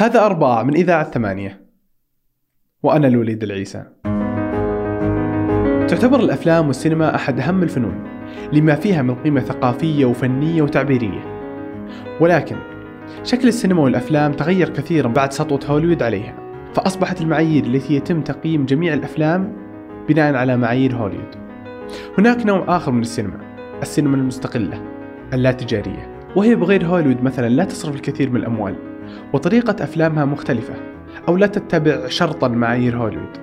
هذا أربعة من إذاعة ثمانية. وأنا الوليد العيسى. تعتبر الأفلام والسينما أحد أهم الفنون لما فيها من قيمة ثقافية وفنية وتعبيرية. ولكن شكل السينما والأفلام تغير كثيرا بعد سطوة هوليوود عليها فأصبحت المعايير التي يتم تقييم جميع الأفلام بناء على معايير هوليوود. هناك نوع آخر من السينما السينما المستقلة اللا تجارية. وهي بغير هوليوود مثلا لا تصرف الكثير من الأموال. وطريقة أفلامها مختلفة أو لا تتبع شرطا معايير هوليوود.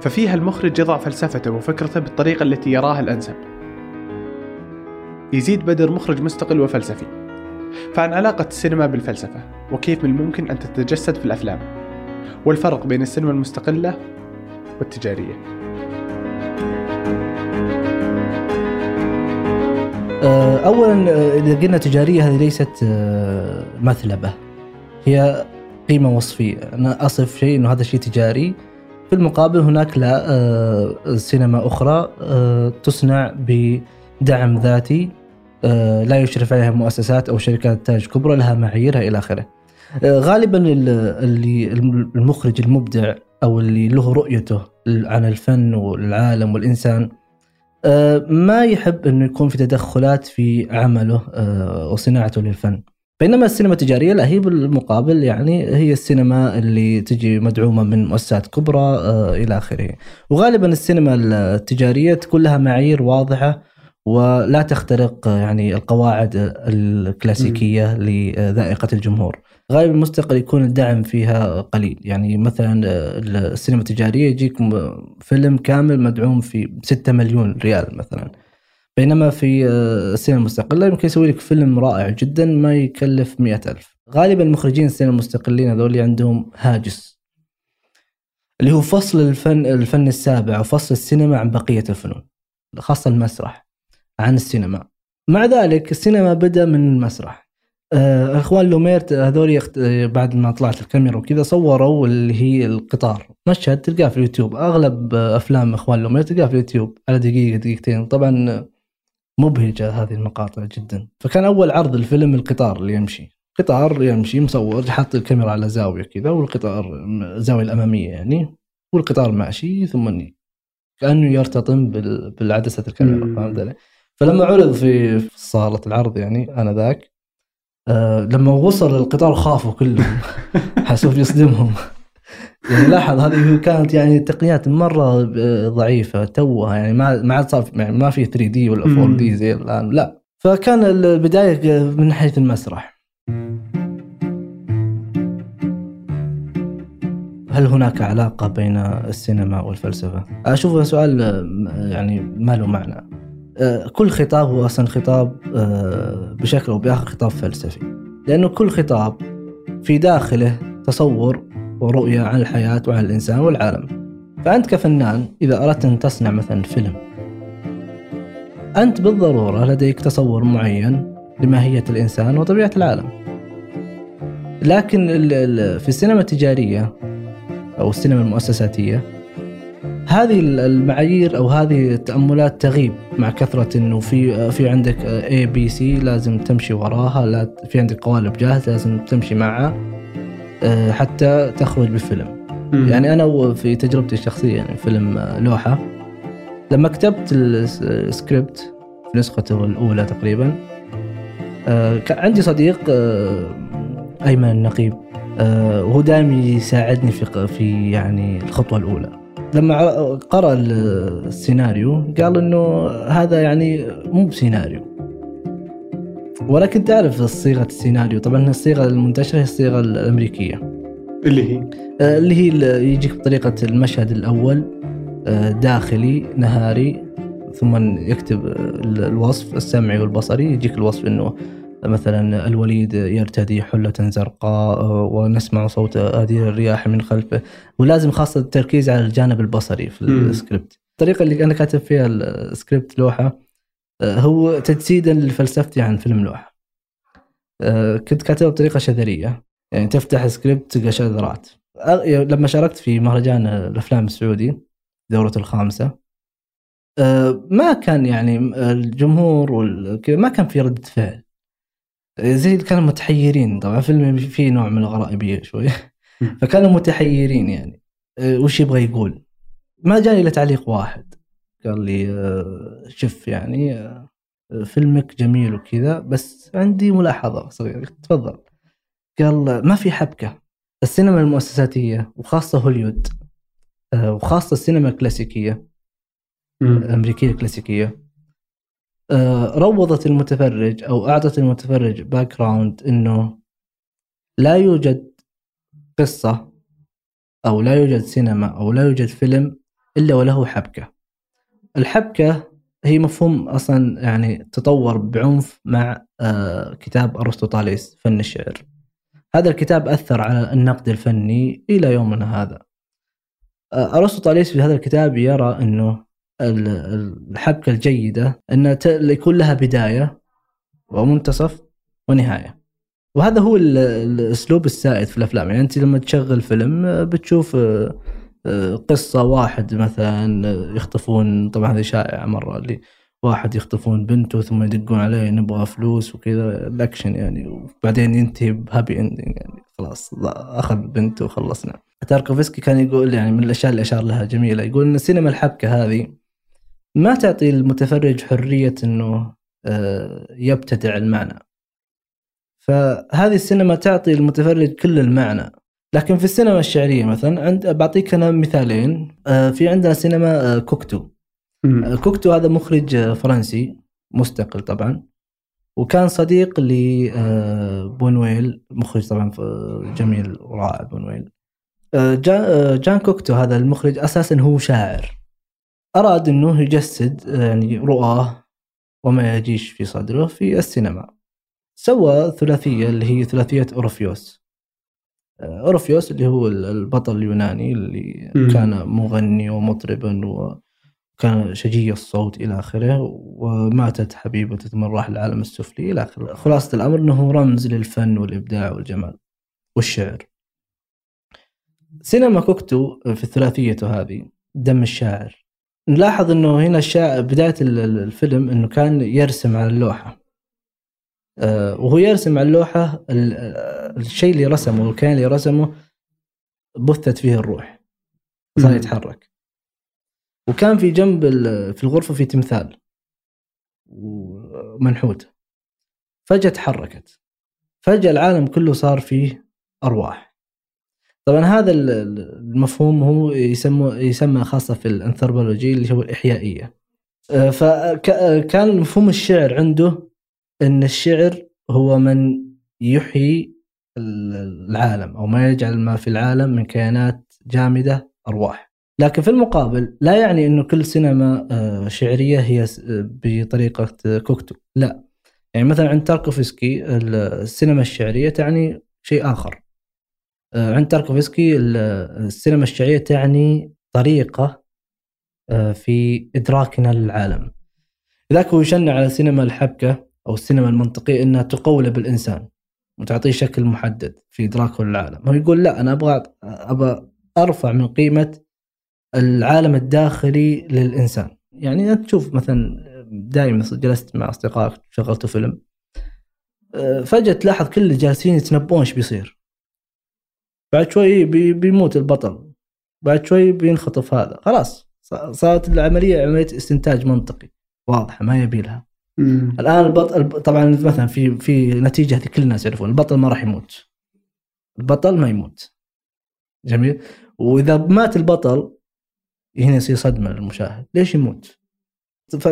ففيها المخرج يضع فلسفته وفكرته بالطريقة التي يراها الأنسب. يزيد بدر مخرج مستقل وفلسفي. فعن علاقة السينما بالفلسفة وكيف من الممكن أن تتجسد في الأفلام. والفرق بين السينما المستقلة والتجارية. آه، اولا آه، إذا قلنا تجارية هذه ليست آه، مثلبة. هي قيمة وصفية. أنا أصف شيء إنه هذا شيء تجاري. في المقابل هناك لا سينما أخرى تصنع بدعم ذاتي لا يشرف عليها مؤسسات أو شركات انتاج كبرى لها معاييرها إلى آخره. غالبا اللي المخرج المبدع أو اللي له رؤيته عن الفن والعالم والإنسان آه، ما يحب إنه يكون في تدخلات في عمله آه، وصناعته للفن. بينما السينما التجارية لا هي بالمقابل يعني هي السينما اللي تجي مدعومة من مؤسسات كبرى آه، إلى آخره. وغالبا السينما التجارية تكون لها معايير واضحة ولا تخترق يعني القواعد الكلاسيكية لذائقة الجمهور. غالبا المستقل يكون الدعم فيها قليل. يعني مثلا السينما التجارية يجيك فيلم كامل مدعوم في 6 مليون ريال مثلا. بينما في السينما المستقلة يمكن يسوي لك فيلم رائع جدا ما يكلف مئة ألف. غالبا المخرجين السينما المستقلين هذول عندهم هاجس اللي هو فصل الفن الفن السابع وفصل السينما عن بقية الفنون خاصة المسرح عن السينما. مع ذلك السينما بدأ من المسرح. آه، أخوان لوميرت هذول. بعد ما طلعت الكاميرا وكذا صوروا اللي هي القطار. مشهد تلقاه في اليوتيوب. أغلب أفلام أخوان لوميرت تلقاه في اليوتيوب. على دقيقة دقيقتين. طبعا مبهجة هذه المقاطع جدا. فكان أول عرض الفيلم القطار اللي يمشي. قطار يمشي مصور حاط الكاميرا على زاوية كذا والقطار الزاويه الأمامية يعني والقطار ماشي ثم كأنه يرتطم بالعدسة الكاميرا فهمت علي؟ فلما عرض في صالة العرض يعني انذاك آه لما وصل القطار خافوا كلهم. حسوا بيصدمهم يعني لاحظ هذه كانت يعني تقنيات مرة ضعيفة توها يعني ما ما عاد صار يعني ما في 3 دي ولا 4 دي زي الآن. لا. فكان البداية من ناحيه المسرح. هل هناك علاقة بين السينما والفلسفة؟ أشوفه سؤال يعني ما له معنى. آه، كل خطاب هو أصلا خطاب آه، بشكل أو بآخر خطاب فلسفي. لأنه كل خطاب في داخله تصور ورؤية عن الحياة وعن الإنسان والعالم. فأنت كفنان إذا أردت أن تصنع مثلا فيلم أنت بالضرورة لديك تصور معين لماهية الإنسان وطبيعة العالم. لكن في السينما التجارية أو السينما المؤسساتية هذه المعايير أو هذه التأملات تغيب مع كثرة إنه في في عندك ABC لازم تمشي وراها لا في عندك قوالب جاهزة لازم تمشي معها. حتى تخرج بفيلم. م. يعني أنا في تجربتي الشخصية يعني فيلم آه، لوحة. لما كتبت السكريبت في نسخته الأولى تقريبا آه، كان عندي صديق أيمن النقيب وهو دائما يساعدني في في يعني الخطوة الأولى. لما قرأ السيناريو قال إنه هذا يعني مو بسيناريو. ولكن تعرف صيغة السيناريو. طبعا الصيغة المنتشرة هي الصيغة الأمريكية. اللي هي؟ آه، اللي هي يجيك بطريقة المشهد الأول آه، داخلي نهاري ثم يكتب الوصف السمعي والبصري. يجيك الوصف إنه مثلا الوليد يرتدي حلة زرقاء ونسمع صوت هذه الرياح من خلفه. ولازم خاصة التركيز على الجانب البصري في السكريبت. الطريقة اللي أنا كاتب فيها السكريبت لوحة هو تجسيدا لفلسفتي عن فيلم لوحة كنت كاتبه بطريقة شذرية. يعني تفتح سكريبت تلقى شذرات. لما شاركت في مهرجان الأفلام السعودي دورة الخامسة ما كان يعني الجمهور ما كان في ردة فعل. زي اللي كانوا متحيرين. طبعا فيلم فيه نوع من الغرائبية شوي. فكانوا متحيرين يعني. آه، وش يبغى يقول؟ ما جاني إلا تعليق واحد. قال لي آه، شوف يعني آه، فيلمك جميل وكذا بس عندي ملاحظة صغيرة. تفضل. قال ما في حبكة. السينما المؤسساتية وخاصة هوليوود آه، وخاصة السينما الكلاسيكية الأمريكية الكلاسيكية آه، روضت المتفرج أو أعطت المتفرج background إنه لا يوجد قصة أو لا يوجد سينما أو لا يوجد فيلم إلا وله حبكة. الحبكة هي مفهوم أصلا يعني تطور بعنف مع آه، كتاب أرسطوطاليس فن الشعر. هذا الكتاب أثر على النقد الفني إلى يومنا هذا. آه، أرسطوطاليس في هذا الكتاب يرى إنه ال- ال- الحبكة الجيدة إن يكون لها بداية ومنتصف ونهاية. وهذا هو ال- الأسلوب السائد في الأفلام، يعني أنت لما تشغل فيلم آه، بتشوف قصة واحد مثلا يخطفون طبعا هذه شائعة مرة اللي واحد يخطفون بنته ثم يدقون عليه نبغى فلوس وكذا الأكشن يعني وبعدين ينتهي ب happy ending يعني خلاص أخذ بنته وخلصنا. تاركوفسكي كان يقول يعني من الأشياء اللي أشار لها جميلة يقول إن سينما الحبكة هذه ما تعطي المتفرج حرية إنه آه، يبتدع المعنى. فهذه السينما تعطي المتفرج كل المعنى لكن في السينما الشعرية مثلا عند بعطيك أنا مثالين. آه، في عندنا سينما آه، كوكتو. آه، كوكتو هذا مخرج فرنسي مستقل طبعا. وكان صديق لبونويل مخرج طبعا جميل ورائع بونويل. جا- جان كوكتو هذا المخرج أساسا هو شاعر. أراد إنه يجسد يعني رؤاه وما يجيش في صدره في السينما. سوى ثلاثية اللي هي ثلاثية أورفيوس. أورفيوس اللي هو البطل اليوناني اللي مم. كان مغني ومطربا وكان شجي الصوت إلى آخره وماتت حبيبته ثم راح العالم السفلي إلى آخره. خلاصة الأمر إنه رمز للفن والإبداع والجمال والشعر. سينما كوكتو في الثلاثية هذه دم الشاعر. نلاحظ إنه هنا الشاعر بداية ال- ال- الفيلم إنه كان يرسم على اللوحة. وهو يرسم على اللوحة ال- آه، الشيء اللي رسمه والكائن اللي رسمه بثت فيه الروح. صار. يتحرك. وكان في جنب في الغرفة في تمثال. ومنحوت. فجأة تحركت. فجأة العالم كله صار فيه أرواح. طبعا هذا ال- ال- المفهوم هو يسمى يسمى خاصة في الأنثروبولوجي اللي هو الإحيائية. آه، فكان مفهوم الشعر عنده إن الشعر هو من يحيي ال- العالم أو ما يجعل ما في العالم من كيانات جامدة أرواح. لكن في المقابل لا يعني إنه كل سينما آه، شعرية هي بطريقة كوكتو لا. يعني مثلا عند تاركوفسكي ال- السينما الشعرية تعني شيء آخر. آه، عند تاركوفسكي ال- السينما الشعرية تعني طريقة آه، في إدراكنا للعالم. لذلك هو يشنع على سينما الحبكة أو السينما المنطقية إنها تقولب الانسان وتعطيه شكل محدد في ادراكه للعالم هو يقول لا أنا أبغى أبغى أرفع من قيمة العالم الداخلي للإنسان. يعني أنت تشوف مثلا دائما جلست مع أصدقائك شغلتوا فيلم فجأة تلاحظ كل اللي جالسين يتنبؤون إيش بيصير. بعد شوي بي- بيموت البطل. بعد شوي بينخطف هذا. خلاص صارت العملية عملية استنتاج منطقي واضحة ما يبي لها. مم. الآن البطل طبعا مثلا في في نتيجة هذه كل الناس يعرفون البطل ما راح يموت. البطل ما يموت. جميل؟ وإذا مات البطل هنا يصير صدمة للمشاهد. ليش يموت؟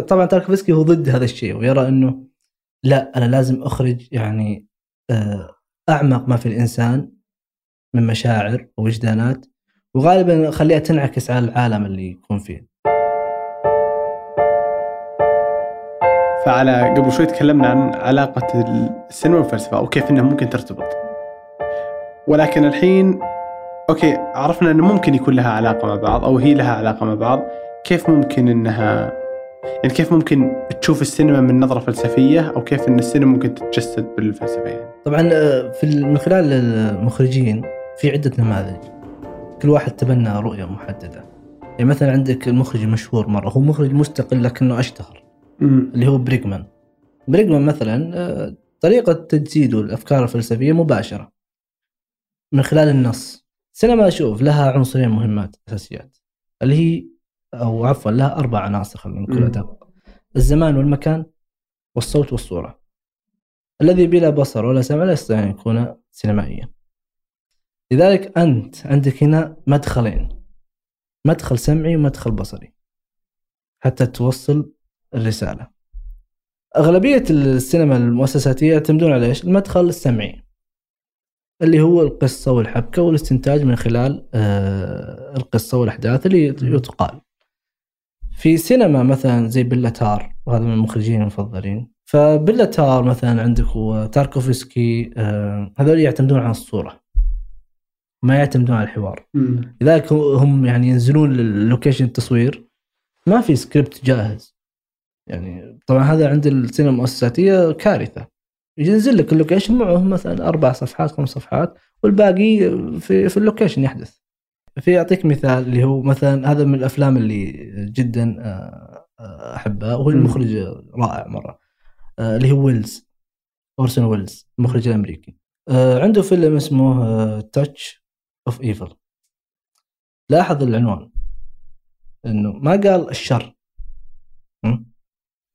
طبعا تاركوفسكي هو ضد هذا الشيء ويرى إنه لا أنا لازم أخرج يعني آه، أعمق ما في الإنسان من مشاعر ووجدانات وغالبا اخليها تنعكس على العالم اللي يكون فيه. فعلى قبل شوي تكلمنا عن علاقة السينما والفلسفة أو كيف أنها ممكن ترتبط. ولكن الحين أوكي عرفنا أنه ممكن يكون لها علاقة مع بعض أو هي لها علاقة مع بعض. كيف ممكن أنها يعني كيف ممكن تشوف السينما من نظرة فلسفية أو كيف أن السينما ممكن تتجسد بالفلسفة يعني؟ طبعا آه، في من خلال المخرجين في عدة نماذج. كل واحد تبنى رؤية محددة. يعني مثلا عندك المخرج المشهور مرة هو مخرج مستقل لكنه أشتهر. مم. اللي هو بريغمان بريغمان مثلا آه، طريقة تجسيده الأفكار الفلسفية مباشرة من خلال النص. السينما أشوف لها عنصرين مهمات أساسيات اللي هي أو عفوا لها أربع عناصر خلينا نقول. أدق الزمان والمكان والصوت والصورة. الذي بلا بصر ولا سمع لا يستطيع أن يكون سينمائيا. لذلك أنت عندك هنا مدخلين. مدخل سمعي ومدخل بصري. حتى توصل الرسالة. أغلبية السينما المؤسساتية يعتمدون على إيش؟ المدخل السمعي اللي هو القصة والحبكة والاستنتاج من خلال آه، القصة والأحداث اللي يتقال. في سينما مثلا زي بلاتار وهذا من المخرجين المفضلين. فبلاتار مثلا عندك وتاركوفسكي آه، هذول يعتمدون على الصورة ما يعتمدون على الحوار. لذلك هم يعني ينزلون للوكيشن التصوير. ما في سكريبت جاهز. يعني طبعا هذا عند السينما المؤسساتيه كارثة. ينزل لك ال location معه مثلا أربع صفحات خمس صفحات والباقي في في ال location يحدث. في أعطيك مثال اللي هو مثلا هذا من الأفلام اللي جدا آه، آه، أحبها وهو. المخرج رائع مرة آه، اللي هو ويلز أورسون ويلز المخرج الأمريكي. عنده فيلم اسمه Touch of Evil لاحظ العنوان إنه ما قال الشر. م-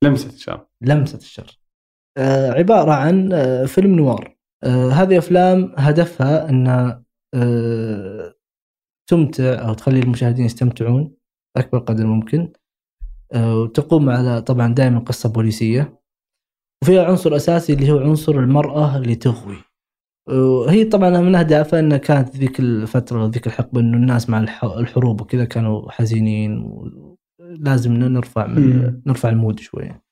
لمسة شر لمسة الشر. آه عبارة عن آه film noir. آه هذه أفلام هدفها آه تمتع أو تخلي المشاهدين يستمتعون أكبر قدر ممكن. وتقوم على طبعا دائما قصة بوليسية. وفيها عنصر أساسي اللي هو عنصر المرأة اللي تغوي. وهي طبعا من أهدافها أنها كانت ذيك الفترة ذيك الحقبة أنه الناس مع الح- الحروب وكذا كانوا حزينين ولازم نرفع من. نرفع ال mood شوية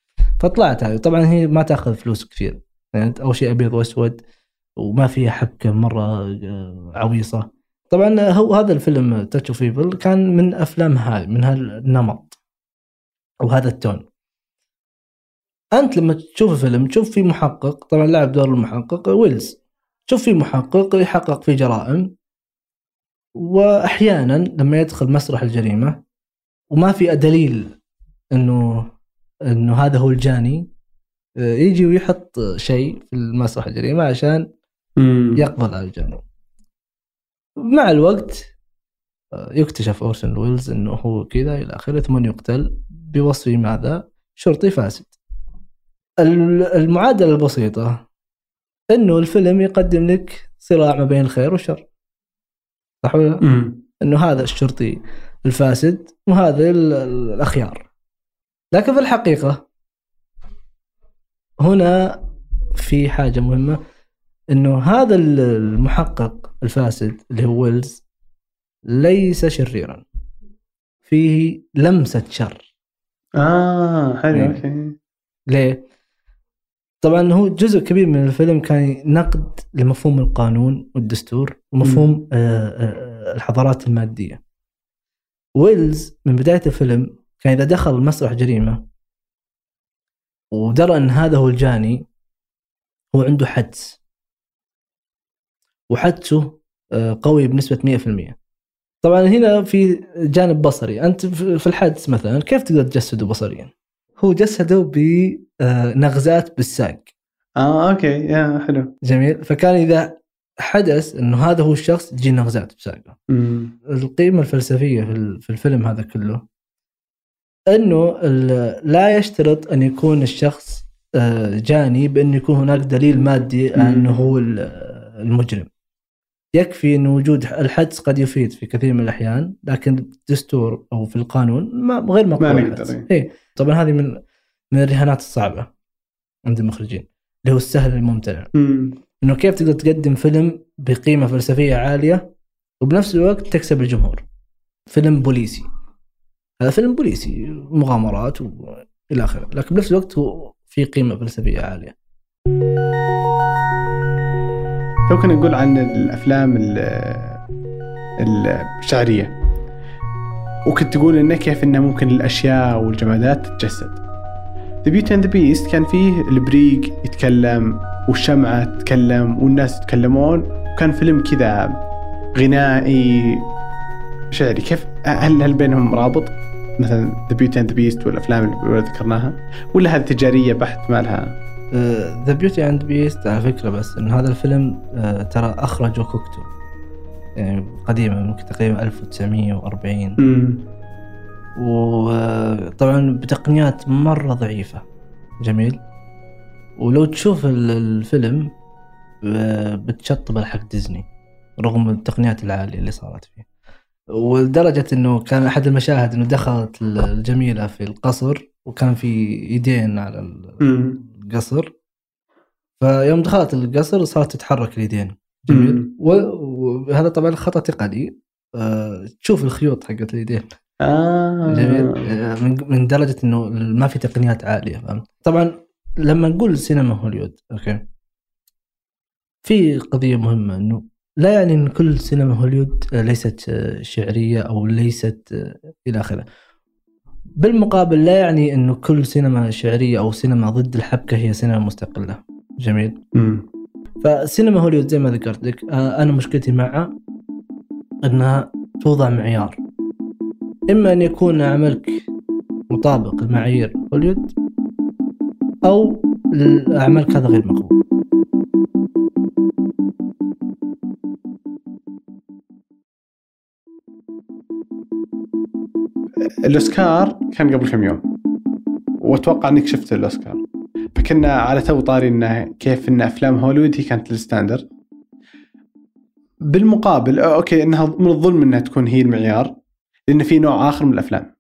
فطلعت هذه. طبعا هي ما تأخذ فلوس كثير. يعني أول شيء أبيض وأسود وما فيها حبكة مرة آه، عويصة. طبعا هو هذا الفيلم Touch of Evil كان من أفلام هذه من هالنمط أو هذا التون. أنت لما تشوف الفيلم تشوف فيه محقق طبعا لعب دور المحقق ويلز. تشوف فيه محقق يحقق في جرائم واحيانا لما يدخل مسرح الجريمة وما في دليل انه إنه هذا هو الجاني آه، يجي ويحط شيء في المسرح الجريمة عشان مم. يقبض على الجاني مع الوقت آه، يكتشف اورسون ويلز إنه هو كذا إلى آخره ثم يقتل بوصف ماذا؟ شرطي فاسد. ال- المعادلة البسيطة إنه الفيلم يقدم لك صراع ما بين الخير والشر. صح ولا. إنه هذا الشرطي الفاسد وهذا ال- ال- الأخيار. لكن في الحقيقة هنا في حاجة مهمة إنه هذا ال- المحقق الفاسد اللي هو ويلز ليس شريرا فيه لمسة شر آه حلو إيه. Okay ليه؟ طبعا هو جزء كبير من الفيلم كان نقد لمفهوم القانون والدستور ومفهوم آه، آه، الحضارات المادية. ويلز من بداية الفيلم كان إذا دخل مسرح جريمة ودرى إن هذا هو الجاني هو عنده حدس. وحدسه آه، قوي بنسبة 100%. طبعا هنا في جانب بصري. أنت في في الحدس مثلا كيف تقدر تجسده بصريا؟ هو جسده بنغزات بالساق. آه أوكي يا حلو. جميل. فكان إذا حدث إنه هذا هو الشخص تجي نغزات بساقه. القيمة الفلسفية في ال- في الفيلم هذا كله إنه لا يشترط أن يكون الشخص آه، جاني بانه يكون هناك دليل مادي. أنه هو ال- المجرم يكفي انه وجود الحدس قد يفيد في كثير من الأحيان لكن الدستور أو في القانون ما غير مقبول ما. نقدر، إيه طبعا هذه من من الرهانات الصعبة عند المخرجين اللي هو السهل الممتنع مم. إنه كيف تقدر تقدم فيلم بقيمة فلسفية عالية وبنفس الوقت تكسب الجمهور. فيلم بوليسي. هذا فيلم بوليسي مغامرات والى آخره. لكن بنفس الوقت هو في قيمة فلسفية عالية. لو كنا نقول عن الأفلام ال- الشعرية. وكنت تقول إنه كيف إنه ممكن الأشياء والجمادات تتجسد. The Beauty and the Beast كان فيه الإبريق يتكلم والشمعة تتكلم والناس يتكلمون. وكان فيلم كذا غنائي. شعري كيف هل هل بينهم رابط؟ مثلا The Beauty and Beast والأفلام اللي ذكرناها. ولا هذه تجارية بحت ما لها The Beauty and Beast على فكرة بس ان هذا الفيلم آه، ترى أخرجه كوكتو. يعني قديمه ممكن تقريبا 1940 امم وطبعا بتقنيات مرة ضعيفة. جميل. ولو تشوف ال- الفيلم آه، بتشطب حق ديزني رغم التقنيات العالية اللي صارت فيه. ولدرجة إنه كان أحد المشاهد إنه دخلت الجميلة في القصر وكان في ايدين على ال- القصر. فيوم دخلت القصر صارت تتحرك اليدين. جميل. وهذا طبعا خطأ تقني. آه، تشوف الخيوط حقت اليدين. آه. جميل. آه، من من درجة إنه ما في تقنيات عالية فهمت؟ طبعا لما نقول سينما هوليوود أوكي؟ في قضية مهمة إنه لا يعني إن كل سينما هوليوود آه، ليست آه، شعرية أو ليست آه، إلى آخره. بالمقابل لا يعني إنه كل سينما شعرية أو سينما ضد الحبكة هي سينما مستقلة. جميل؟ امم فسينما هوليوود زي ما ذكرت لك أنا مشكلتي معها إنها توضع معيار. إما أن يكون عملك مطابق لمعايير هوليوود أو عملك هذا غير مقبول الأوسكار كان قبل كم يوم؟ وأتوقع إنك شفت الأوسكار. فكنا على تو طاري إنه كيف إن أفلام هوليوود هي كانت ال standard بالمقابل أوكي إنها من الظلم إنها تكون هي المعيار لأن في نوع آخر من الأفلام.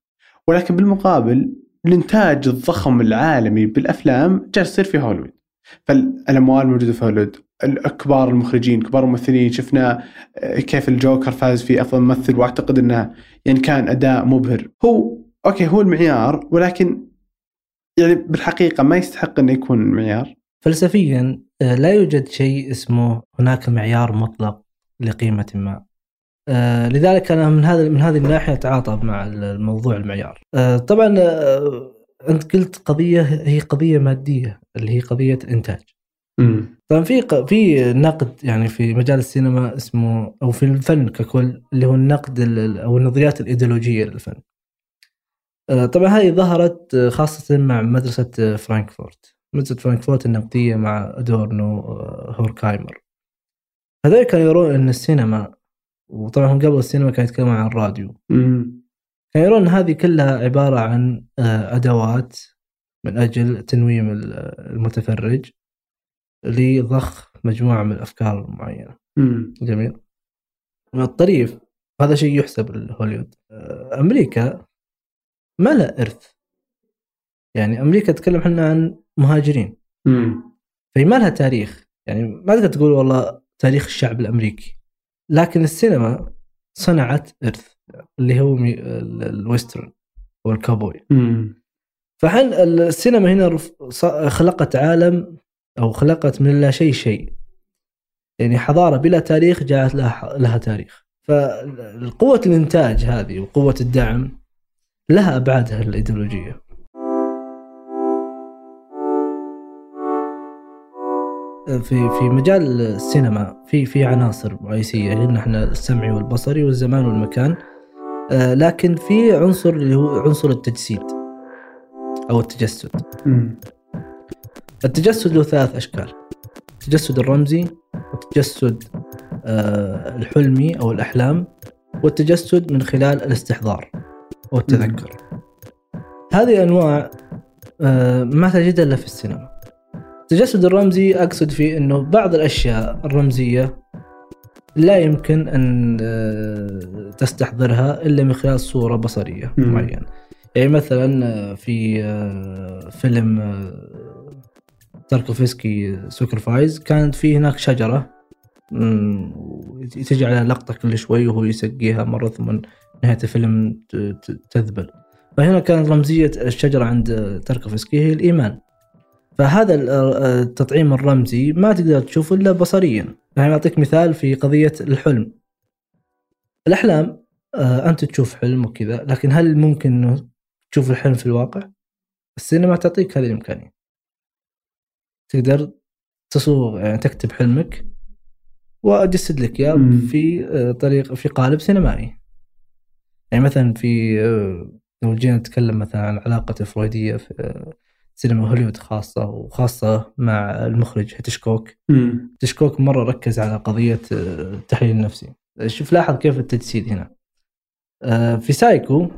ولكن بالمقابل الإنتاج الضخم العالمي بالأفلام جالس يصير في هوليوود. فالأموال موجودة في هوليوود. الكبار المخرجين كبار الممثلين شفنا آه، كيف الجوكر فاز في أفضل ممثل وأعتقد إنه يعني كان أداء مبهر. هو أوكي هو المعيار ولكن يعني بالحقيقة ما يستحق إنه يكون معيار. فلسفيا آه، لا يوجد شيء اسمه هناك معيار مطلق لقيمة ما. آه، لذلك أنا من هذا من هذه الناحية أتعاطى مع الموضوع المعيار آه، طبعا آه، أنت قلت قضية هي قضية مادية اللي هي قضية الإنتاج امم طبعا في في نقد يعني في مجال السينما اسمه أو في الفن ككل اللي هو النقد ال- ال- أو النظريات الإيديولوجية للفن. طبعا هذه ظهرت خاصة مع مدرسة فرانكفورت. مدرسة فرانكفورت النقدية مع أدورنو هوركايمر. هذول كانوا يرون إن السينما وطبعا هم قبل السينما كانوا يتكلمون عن الراديو. كانوا يرون ان هذه كلها عبارة عن آه، أدوات من أجل تنويم ال- المتفرج لضخ مجموعة من الأفكار المعينة. امم جميل. الطريف هذا شيء يحسب لهوليوود آه، أمريكا ما لها إرث. يعني أمريكا تتكلم إحنا عن مهاجرين. فهي ما لها تاريخ. يعني ما تقدر تقول والله تاريخ الشعب الأمريكي. لكن السينما صنعت ارث اللي هو الويسترن والكابوي فحن السينما هنا خلقت عالم أو خلقت من لا شيء شيء. يعني حضارة بلا تاريخ جاءت لها لها تاريخ. فقوه الإنتاج هذه وقوة الدعم لها أبعادها الإيديولوجية. في في مجال السينما في في عناصر رئيسية قلنا إحنا السمعي والبصري والزمان والمكان. آه، لكن في عنصر اللي هو عنصر التجسيد أو التجسد. التجسد له ثلاث أشكال. التجسد الرمزي والتجسد آه، الحلمي أو الأحلام والتجسد من خلال الاستحضار أو التذكر. هذه انواع آه، ما تجدها إلا في السينما. التجسد الرمزي أقصد فيه إنه بعض الأشياء الرمزية لا يمكن أن آه، تستحضرها إلا من خلال صورة بصرية مم. معينة. يعني مثلا آه، في آه، فيلم تاركوفسكي سوكرفايز كانت في هناك شجرة مم، تجي على لقطة كل شوي وهو يسقيها مرة ثم نهاية الفيلم تذبل. فهنا كانت رمزية الشجرة عند تاركوفسكي هي الإيمان. فهذا ال- التطعيم الرمزي ما تقدر تشوفه إلا بصريا. يعني أعطيك مثال في قضية الحلم. الأحلام آه، أنت تشوف حلم وكذا لكن هل ممكن إنه تشوف الحلم في الواقع؟ السينما تعطيك هذه الإمكانية. تقدر تصوغ يعني تكتب حلمك وأجسد لك إياه. في آه، طريق في قالب سينمائي. يعني مثلا في آه، لو جينا نتكلم مثلا عن علاقة الفرويدية في سينما هوليوود خاصة وخاصة مع المخرج هيتشكوك. مم. هيتشكوك مرة ركز على قضية آه، التحليل النفسي. شوف لاحظ كيف التجسيد هنا. آه، في سايكو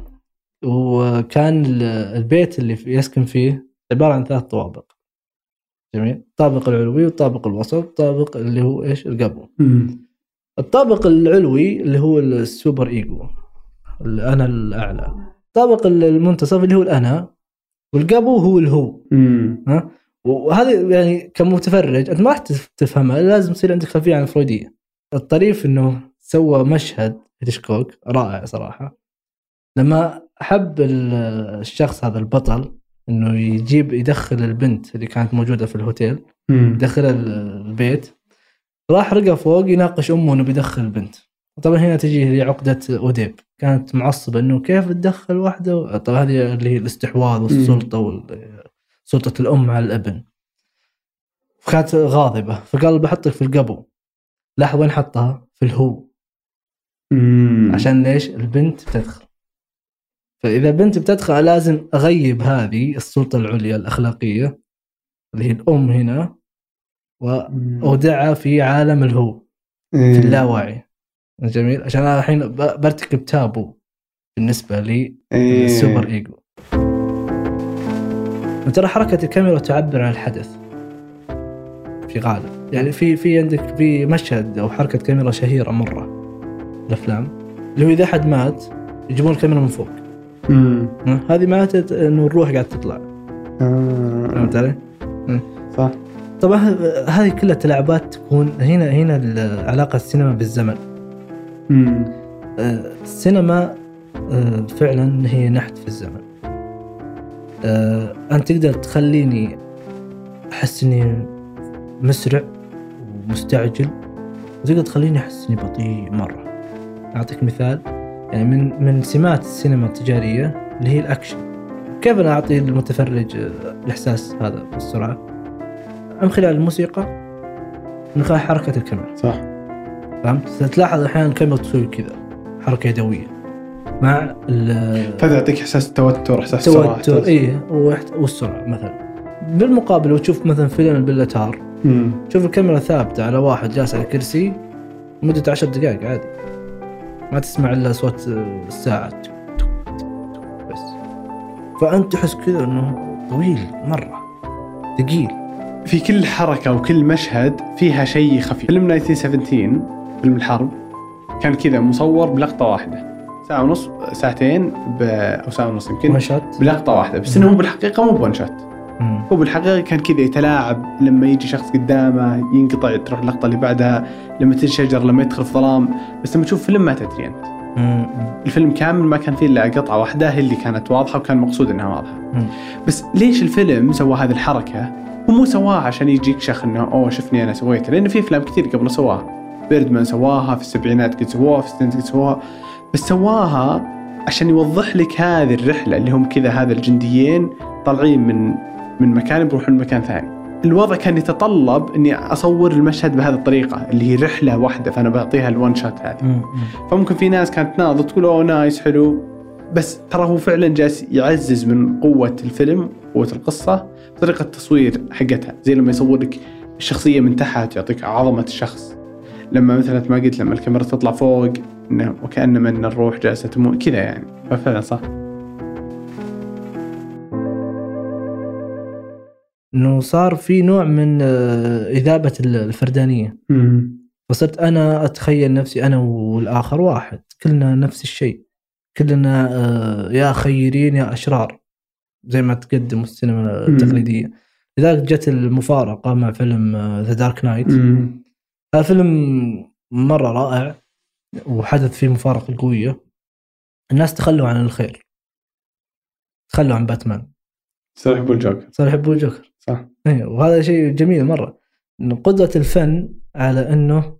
وكان ال- البيت اللي يسكن فيه عبارة عن ثلاث طوابق. جميل. الطابق العلوي والطابق الوسط والطابق اللي هو إيش؟ القبو. الطابق العلوي اللي هو ال super ego الانا الأعلى. الطابق المنتصف اللي هو الأنا والقبو هو الهو. ها؟ وهذه يعني كمتفرج أنت ما راح تف- تفهمها لازم يصير عندك خلفية عن الفرويدية. الطريف إنه سوى مشهد هيتشكوك رائع صراحة. لما حب ال- الشخص هذا البطل إنه يجيب يدخل البنت اللي كانت موجودة في الهوتيل مم. يدخل ال- البيت راح رقى فوق يناقش أمه إنه بيدخل البنت. طبعا هنا تجي هي عقدة أوديب. كانت معصبة إنه كيف تدخل واحدة طبعا هذه اللي هي الاستحواذ والسلطة وال- سلطة الأم على الأبن. فكانت غاضبة. فقال بحطك في القبو. لاحظ وين حطها؟ في الهو. مم. عشان ليش؟ البنت بتدخل فإذا بنت بتدخل لازم أغيب هذه السلطة العليا الأخلاقية اللي هي الأم هنا مم. وأودعها في عالم الهو إيه. في اللاواعي. جميل عشان أنا الحين برتكب تابو بالنسبة لي إيه. السوبر إيجو وترى حركة الكاميرا تعبر عن الحدث في غالب يعني في في عندك في مشهد أو حركة كاميرا شهيرة مرة الأفلام اللي هو إذا أحد مات يجيبون الكاميرا من فوق مم. ها؟ هذه ماتت إنه الروح قاعدة تطلع آه. فهمت علي؟ صح طبعا هذه كلها تلاعبات تكون هنا هنا علاقة السينما بالزمن السينما آه، فعلا هي نحت في الزمن. آه، أنت تقدر تخليني أحس إني مسرع ومستعجل؟ وتقدر تخليني أحس إني بطيء مرة. أعطيك مثال يعني من من سمات السينما التجارية اللي هي الأكشن. كيف أنا أعطي للمتفرج آه، الإحساس هذا بالسرعة؟ من خلال الموسيقى من خلال حركة الكاميرا. صح. فهمت؟ ستلاحظ أحيانا الكاميرا تسوي كذا حركة يدوية. مع ال- فهذا يعطيك إحساس التوتر إحساس التوتر اي والسرعة مثلا. بالمقابل لو تشوف مثلا فيلم البلاتار مم. شوف الكاميرا ثابتة على واحد جالس على كرسي مدة عشر دقائق عادي. ما تسمع إلا صوت الساعة. بس. فأنت تحس كذا إنه طويل مرة ثقيل. في كل حركة وكل مشهد فيها شيء خفي. فيلم 1917 فيلم الحرب كان كذا مصور بلقطة واحدة. ساعة ونص ساعتين ب... أو ساعة ونص يمكن one shot بلقطة واحدة. بس إنه هو بالحقيقة مو بـ one shot. هو بالحقيقة كان كذا يتلاعب لما يجي شخص قدامه ينقطع تروح اللقطة اللي بعدها لما تجي شجر لما يدخل في ظلام. بس لما تشوف فيلم ما تدري أنت. مم. الفيلم كامل ما كان فيه إلا قطعة واحدة هي اللي كانت واضحة وكان مقصود إنها واضحة. مم. بس ليش الفيلم سوى هذه الحركة؟ هو مو سواها عشان يجيك شخ إنه oh شفني أنا سويتها لأن في أفلام كثير قبل سواها. بيردمان سواها في السبعينات قد سواها في الستينات قد سواها. بس سواها عشان يوضح لك هذه الرحلة اللي هم كذا هذا الجنديين طالعين من من مكان بيروحون لمكان ثاني. الوضع كان يتطلب إني أصور المشهد بهذه الطريقة اللي هي رحلة واحدة فأنا بعطيها ال one shot هذه. مم. فممكن في ناس كانت تناظر تقول oh nice حلو. بس ترى هو فعلا جالس يعزز من قوة الفيلم قوة القصة بطريقة التصوير حقتها. زي لما يصور لك الشخصية من تحت يعطيك عظمة الشخص. لما مثلا ما قلت لما الكاميرا تطلع فوق إنه وكأنما إن الروح جالسة تموت كذا يعني. ففعلا صح. إنه صار في نوع من آه، إذابة الفردانية. فصرت أنا أتخيل نفسي أنا والآخر واحد. كلنا نفس الشيء. كلنا آه، يا خيرين يا أشرار. زي ما تقدم السينما التقليدية. لذلك جت المفارقة مع فيلم ذا دارك نايت هذا فيلم مرة رائع وحدث فيه مفارقة قوية. الناس تخلوا عن الخير. تخلوا عن باتمان. صار يحبون الجوكر صاروا يحبون الجوكر صح. إيه وهذا شيء جميل مرة. إنه قدرة الفن على إنه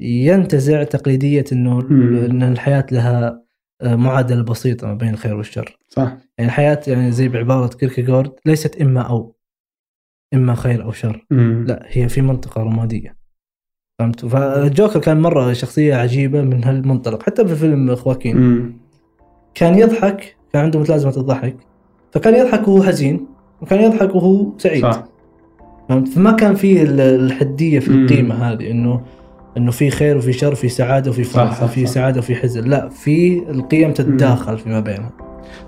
ينتزع تقليدية إنه مم. إن الحياة لها آه، معادلة بسيطة ما بين الخير والشر. صح. يعني الحياة يعني زي بعبارة كيركيغورد ليست إما أو إما خير أو شر. لا هي في منطقة رمادية. فهمت؟ فالجوكر كان مرة شخصية عجيبة من هالمنطلق. حتى في فيلم خواكين. مم. كان يضحك كان عنده متلازمة الضحك. فكان يضحك وهو حزين وكان يضحك وهو سعيد. صح. فهمت؟ فما كان في ال- الحدية في مم. القيمة هذه انه إنه في خير وفي شر في سعادة وفي فرح وفي. سعادة وفي حزن. لا في القيم تتداخل فيما بينها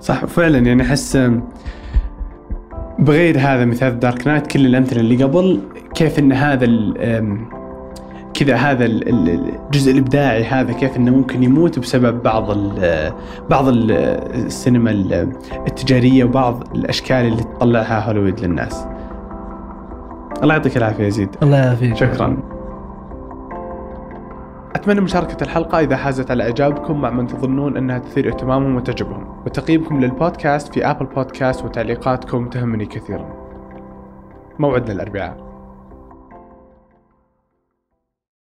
صح فعلا. يعني أحس بغير هذا مثال دارك نايت كل الأمثلة اللي قبل كيف إن هذا كذا هذا ال- ال- الجزء الإبداعي هذا كيف إنه ممكن يموت بسبب بعض ال بعض ال- السينما ال- التجارية وبعض الأشكال اللي تطلعها هوليوود للناس. الله يعطيك العافية يزيد. الله يعافيك. شكرا. أتمنى مشاركة الحلقة إذا حازت على إعجابكم مع من تظنون أنها تثير اهتمامهم وتعجبهم وتقييمكم للبودكاست في أبل بودكاست وتعليقاتكم تهمني كثيرا. موعدنا الأربعاء.